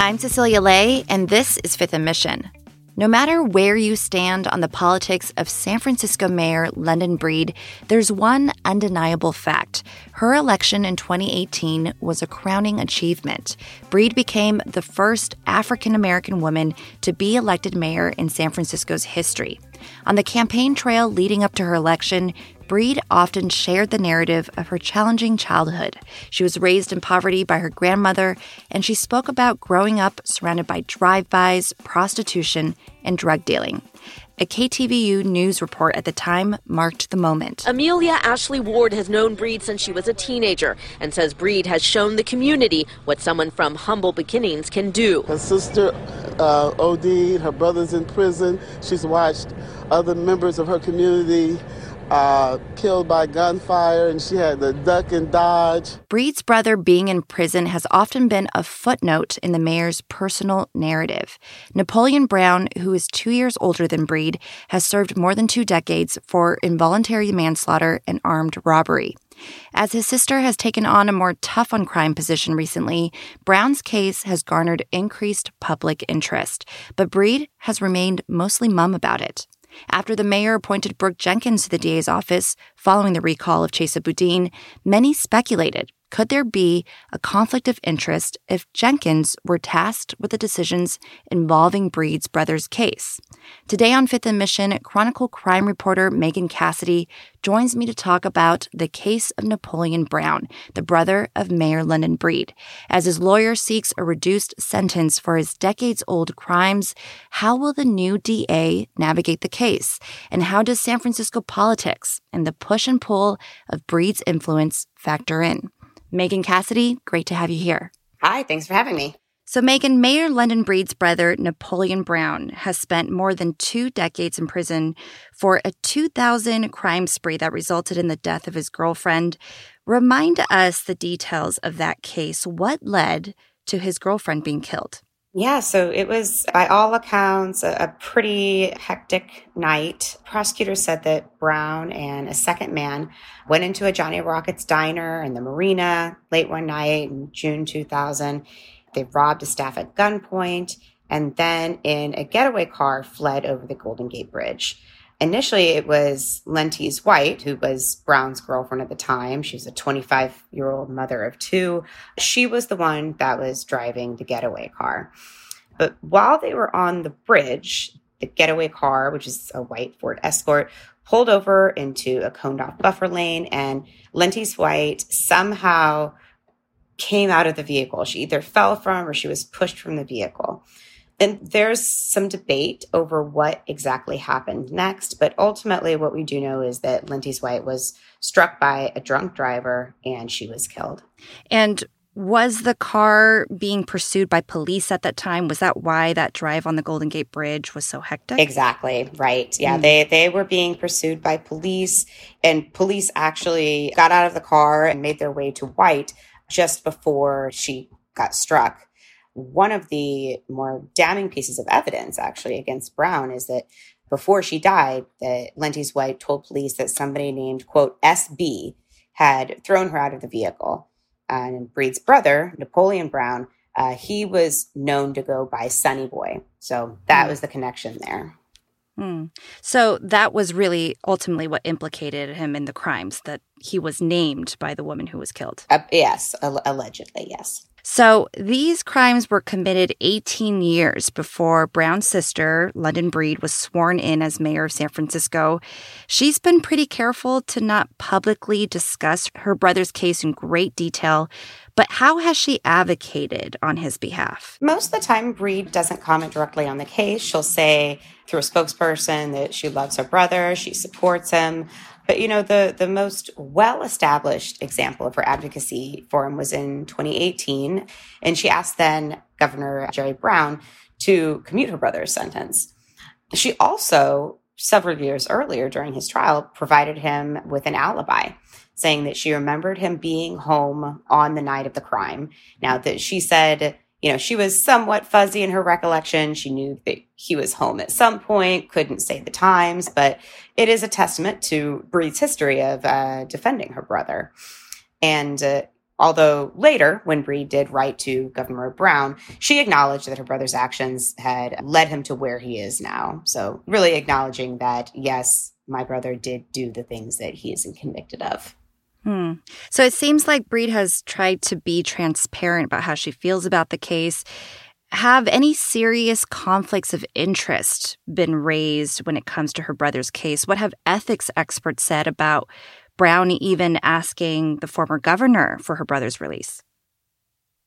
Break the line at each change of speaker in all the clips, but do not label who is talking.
I'm Cecilia Lei, and this is Fifth and Mission. No matter where you stand on the politics of San Francisco Mayor London Breed, there's one undeniable fact. Her election in 2018 was a crowning achievement. Breed became the first African American woman to be elected mayor in San Francisco's history. On the campaign trail leading up to her election, Breed often shared the narrative of her challenging childhood. She was raised in poverty by her grandmother, and she spoke about growing up surrounded by drive bys, prostitution, and drug dealing. A KTVU news report at the time marked the moment.
Amelia Ashley Ward has known Breed since she was a teenager and says Breed has shown the community what someone from humble beginnings can do.
Her sister uh, OD'd, her brother's in prison. She's watched other members of her community uh, killed by gunfire and she had to duck and dodge.
Breed's brother being in prison has often been a footnote in the mayor's personal narrative. Napoleon Brown, who is two years older than Breed, has served more than two decades for involuntary manslaughter and armed robbery. As his sister has taken on a more tough on crime position recently, Brown's case has garnered increased public interest, but Breed has remained mostly mum about it. After the mayor appointed Brooke Jenkins to the DA's office following the recall of Chesa Boudin, many speculated could there be a conflict of interest if Jenkins were tasked with the decisions involving Breed's brother's case? Today on Fifth and Mission, Chronicle crime reporter Megan Cassidy joins me to talk about the case of Napoleon Brown, the brother of Mayor London Breed. As his lawyer seeks a reduced sentence for his decades old crimes, how will the new DA navigate the case? And how does San Francisco politics and the push and pull of Breed's influence factor in? Megan Cassidy, great to have you here.
Hi, thanks for having me.
So, Megan, Mayor London Breed's brother, Napoleon Brown, has spent more than two decades in prison for a 2000 crime spree that resulted in the death of his girlfriend. Remind us the details of that case. What led to his girlfriend being killed?
Yeah, so it was, by all accounts, a, a, pretty hectic night. Prosecutors said that Brown and a second man went into a Johnny Rockets diner in the marina late one night in June 2000. They robbed a staff at gunpoint and then, in a getaway car, fled over the Golden Gate Bridge. Initially, it was Lentise White, who was Brown's girlfriend at the time. She was a 25 year old mother of two. She was the one that was driving the getaway car. But while they were on the bridge, the getaway car, which is a white Ford Escort, pulled over into a coned off buffer lane, and Lentise White somehow came out of the vehicle. She either fell from or she was pushed from the vehicle. And there's some debate over what exactly happened next, but ultimately, what we do know is that Lentise White was struck by a drunk driver and she was killed.
And was the car being pursued by police at that time? Was that why that drive on the Golden Gate Bridge was so hectic?
Exactly, right. Yeah, mm. they they were being pursued by police and police actually got out of the car and made their way to White just before she got struck one of the more damning pieces of evidence actually against Brown is that before she died, that Lentise White told police that somebody named quote SB had thrown her out of the vehicle. And Breed's brother, Napoleon Brown, uh, he was known to go by Sonny Boy. So that mm. was the connection there.
Mm. So that was really ultimately what implicated him in the crimes that he was named by the woman who was killed.
Uh, yes, allegedly, yes.
So these crimes were committed 18 years before Brown's sister, London Breed, was sworn in as mayor of San Francisco. She's been pretty careful to not publicly discuss her brother's case in great detail, but how has she advocated on his behalf?
Most of the time, Breed doesn't comment directly on the case. She'll say through a spokesperson that she loves her brother, she supports him. But you know, the the most well established example of her advocacy forum was in 2018, and she asked then Governor Jerry Brown to commute her brother's sentence. She also, several years earlier during his trial, provided him with an alibi, saying that she remembered him being home on the night of the crime. Now that she said you know, she was somewhat fuzzy in her recollection. She knew that he was home at some point, couldn't say the times, but it is a testament to Breed's history of uh, defending her brother. And uh, although later, when Breed did write to Governor Brown, she acknowledged that her brother's actions had led him to where he is now. So, really acknowledging that, yes, my brother did do the things that he is convicted of.
Hmm. So it seems like Breed has tried to be transparent about how she feels about the case. Have any serious conflicts of interest been raised when it comes to her brother's case? What have ethics experts said about Brown even asking the former governor for her brother's release?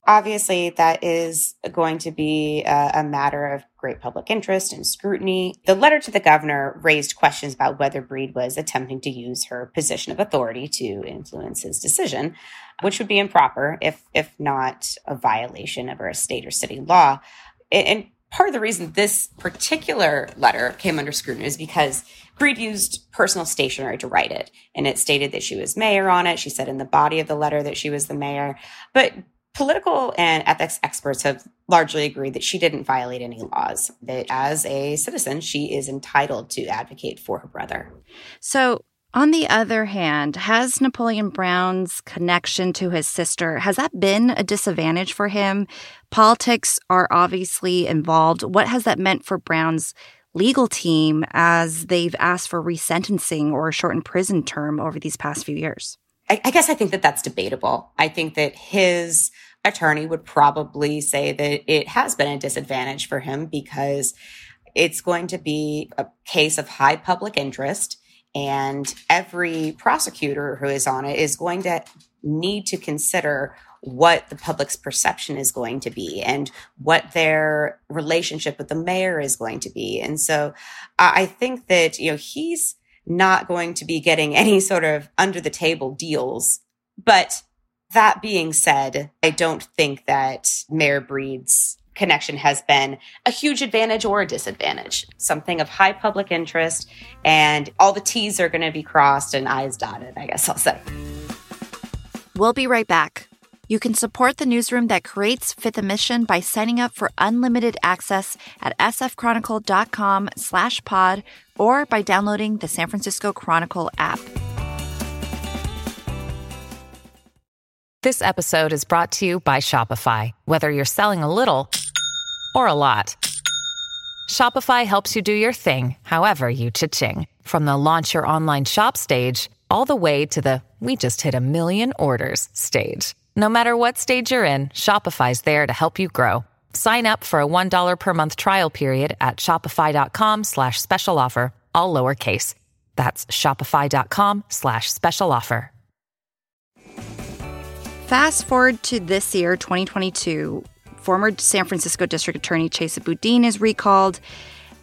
Obviously, that is going to be a, a, matter of great public interest and scrutiny. The letter to the governor raised questions about whether Breed was attempting to use her position of authority to influence his decision, which would be improper if, if not a violation of a state or city law. And part of the reason this particular letter came under scrutiny is because Breed used personal stationery to write it. And it stated that she was mayor on it. She said in the body of the letter that she was the mayor. But Political and ethics experts have largely agreed that she didn't violate any laws, that as a citizen, she is entitled to advocate for her brother.
So, on the other hand, has Napoleon Brown's connection to his sister has that been a disadvantage for him? Politics are obviously involved. What has that meant for Brown's legal team as they've asked for resentencing or a shortened prison term over these past few years?
I, I guess I think that that's debatable. I think that his attorney would probably say that it has been a disadvantage for him because it's going to be a case of high public interest and every prosecutor who is on it is going to need to consider what the public's perception is going to be and what their relationship with the mayor is going to be. And so I think that, you know, he's not going to be getting any sort of under the table deals. But that being said, I don't think that Mayor Breed's connection has been a huge advantage or a disadvantage. Something of high public interest, and all the T's are going to be crossed and I's dotted, I guess I'll say.
We'll be right back. You can support the newsroom that creates Fifth & Mission by signing up for unlimited access at sfchronicle.com slash pod or by downloading the San Francisco Chronicle app.
This episode is brought to you by Shopify. Whether you're selling a little or a lot, Shopify helps you do your thing, however you cha-ching. From the launch your online shop stage, all the way to the we just hit a million orders stage. No matter what stage you're in, Shopify's there to help you grow. Sign up for a $1 per month trial period at shopify.com slash special offer, all lowercase. That's shopify.com slash special offer.
Fast forward to this year, 2022. Former San Francisco District Attorney Chesa Boudin is recalled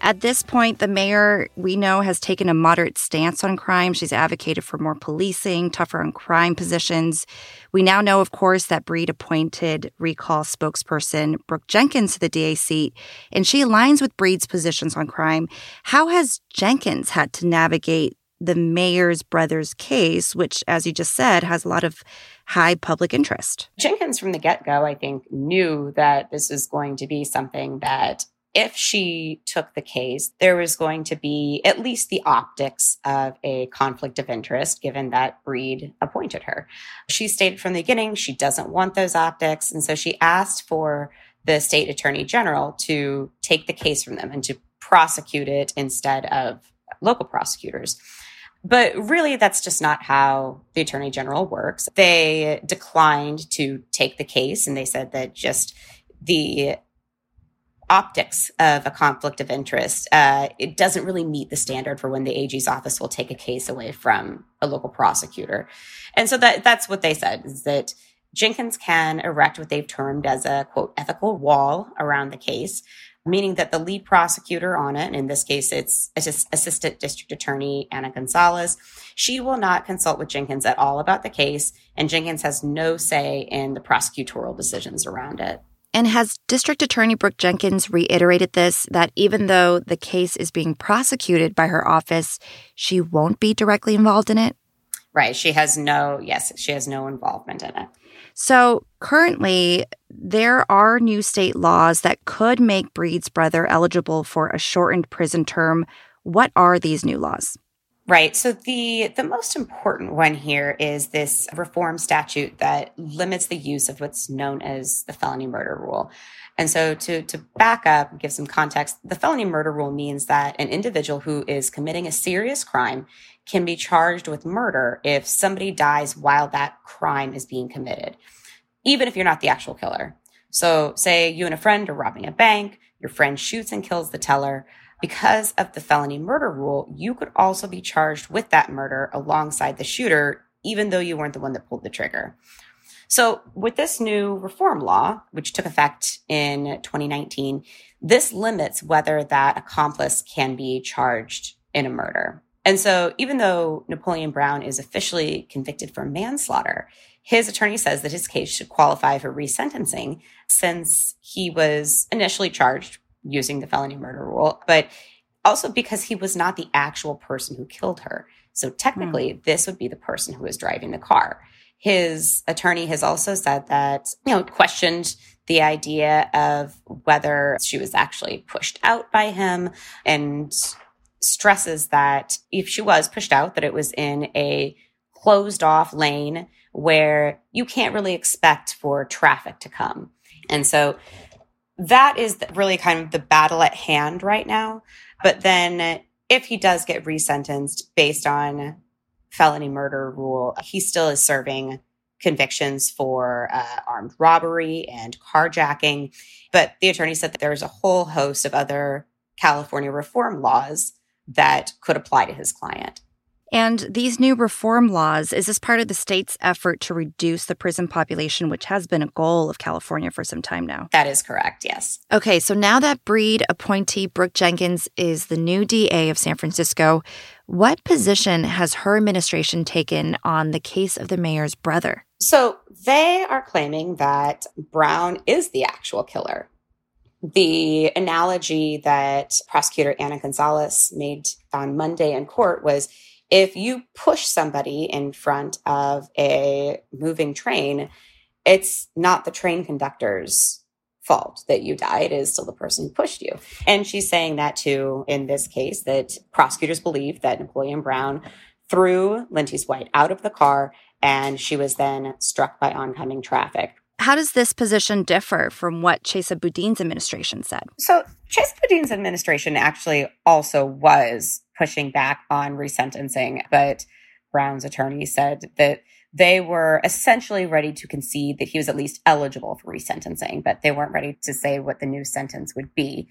at this point, the mayor, we know, has taken a moderate stance on crime. She's advocated for more policing, tougher on crime positions. We now know, of course, that Breed appointed recall spokesperson Brooke Jenkins to the DA seat, and she aligns with Breed's positions on crime. How has Jenkins had to navigate the mayor's brother's case, which, as you just said, has a lot of high public interest?
Jenkins, from the get go, I think, knew that this was going to be something that if she took the case, there was going to be at least the optics of a conflict of interest, given that Breed appointed her. She stated from the beginning she doesn't want those optics. And so she asked for the state attorney general to take the case from them and to prosecute it instead of local prosecutors. But really, that's just not how the attorney general works. They declined to take the case and they said that just the optics of a conflict of interest, uh, it doesn't really meet the standard for when the AG's office will take a case away from a local prosecutor. And so that that's what they said is that Jenkins can erect what they've termed as a quote ethical wall around the case, meaning that the lead prosecutor on it, and in this case, it's Assistant District Attorney Anna Gonzalez, she will not consult with Jenkins at all about the case, and Jenkins has no say in the prosecutorial decisions around it.
And has District Attorney Brooke Jenkins reiterated this that even though the case is being prosecuted by her office, she won't be directly involved in it?
Right. She has no, yes, she has no involvement in it.
So currently, there are new state laws that could make Breed's brother eligible for a shortened prison term. What are these new laws?
Right. So the the most important one here is this reform statute that limits the use of what's known as the felony murder rule. And so to to back up, give some context, the felony murder rule means that an individual who is committing a serious crime can be charged with murder if somebody dies while that crime is being committed, even if you're not the actual killer. So say you and a friend are robbing a bank, your friend shoots and kills the teller because of the felony murder rule, you could also be charged with that murder alongside the shooter, even though you weren't the one that pulled the trigger. So, with this new reform law, which took effect in 2019, this limits whether that accomplice can be charged in a murder. And so, even though Napoleon Brown is officially convicted for manslaughter, his attorney says that his case should qualify for resentencing since he was initially charged using the felony murder rule, but also because he was not the actual person who killed her. So technically, mm. this would be the person who was driving the car. His attorney has also said that, you know, questioned the idea of whether she was actually pushed out by him and stresses that if she was pushed out, that it was in a closed off lane where you can't really expect for traffic to come. And so that is really kind of the battle at hand right now. But then if he does get resentenced based on felony murder rule, he still is serving convictions for uh, armed robbery and carjacking. But the attorney said that there's a whole host of other California reform laws that could apply to his client.
And these new reform laws, is this part of the state's effort to reduce the prison population, which has been a goal of California for some time now?
That is correct, yes.
Okay, so now that Breed appointee Brooke Jenkins is the new DA of San Francisco, what position has her administration taken on the case of the mayor's brother?
So they are claiming that Brown is the actual killer. The analogy that prosecutor Ana Gonzalez made on Monday in court was if you push somebody in front of a moving train, it's not the train conductor's fault that you die. It is still the person who pushed you. And she's saying that too in this case that prosecutors believe that Napoleon Brown threw Lentise White out of the car and she was then struck by oncoming traffic.
How does this position differ from what Chesa Boudin's administration said?
So, Chesa Boudin's administration actually also was pushing back on resentencing, but Brown's attorney said that they were essentially ready to concede that he was at least eligible for resentencing, but they weren't ready to say what the new sentence would be.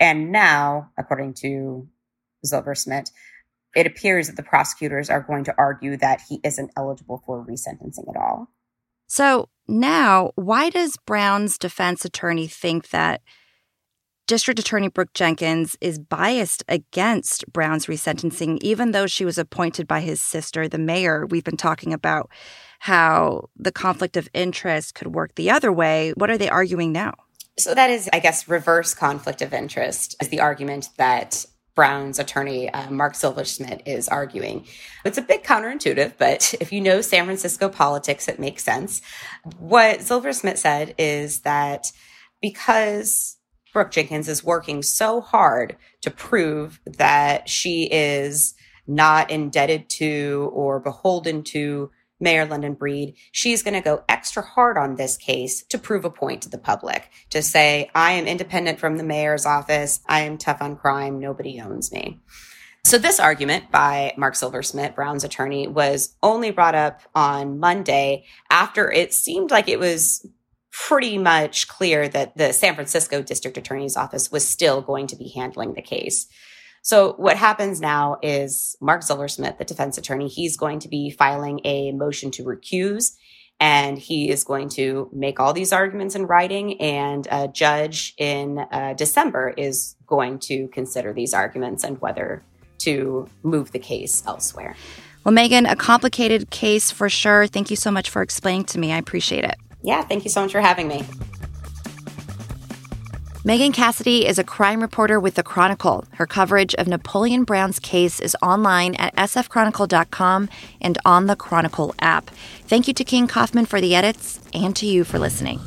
And now, according to Zilversmit, it appears that the prosecutors are going to argue that he isn't eligible for resentencing at all.
So now, why does Brown's defense attorney think that District Attorney Brooke Jenkins is biased against Brown's resentencing, even though she was appointed by his sister, the mayor. We've been talking about how the conflict of interest could work the other way. What are they arguing now?
So, that is, I guess, reverse conflict of interest is the argument that Brown's attorney, uh, Mark Zilversmit, is arguing. It's a bit counterintuitive, but if you know San Francisco politics, it makes sense. What Zilversmit said is that because Brooke Jenkins is working so hard to prove that she is not indebted to or beholden to Mayor London Breed. She's going to go extra hard on this case to prove a point to the public, to say, I am independent from the mayor's office. I am tough on crime. Nobody owns me. So this argument by Mark Zilversmit, Brown's attorney, was only brought up on Monday after it seemed like it was pretty much clear that the San Francisco District Attorney's Office was still going to be handling the case. So what happens now is Mark Zilversmit, the defense attorney, he's going to be filing a motion to recuse. And he is going to make all these arguments in writing, and a judge in uh, December is going to consider these arguments and whether to move the case elsewhere.
Well, Megan, a complicated case for sure. Thank you so much for explaining to me. I appreciate it.
Yeah, thank you so much for having me.
Megan Cassidy is a crime reporter with The Chronicle. Her coverage of Napoleon Brown's case is online at sfchronicle.com and on the Chronicle app. Thank you to King Kaufman for the edits and to you for listening.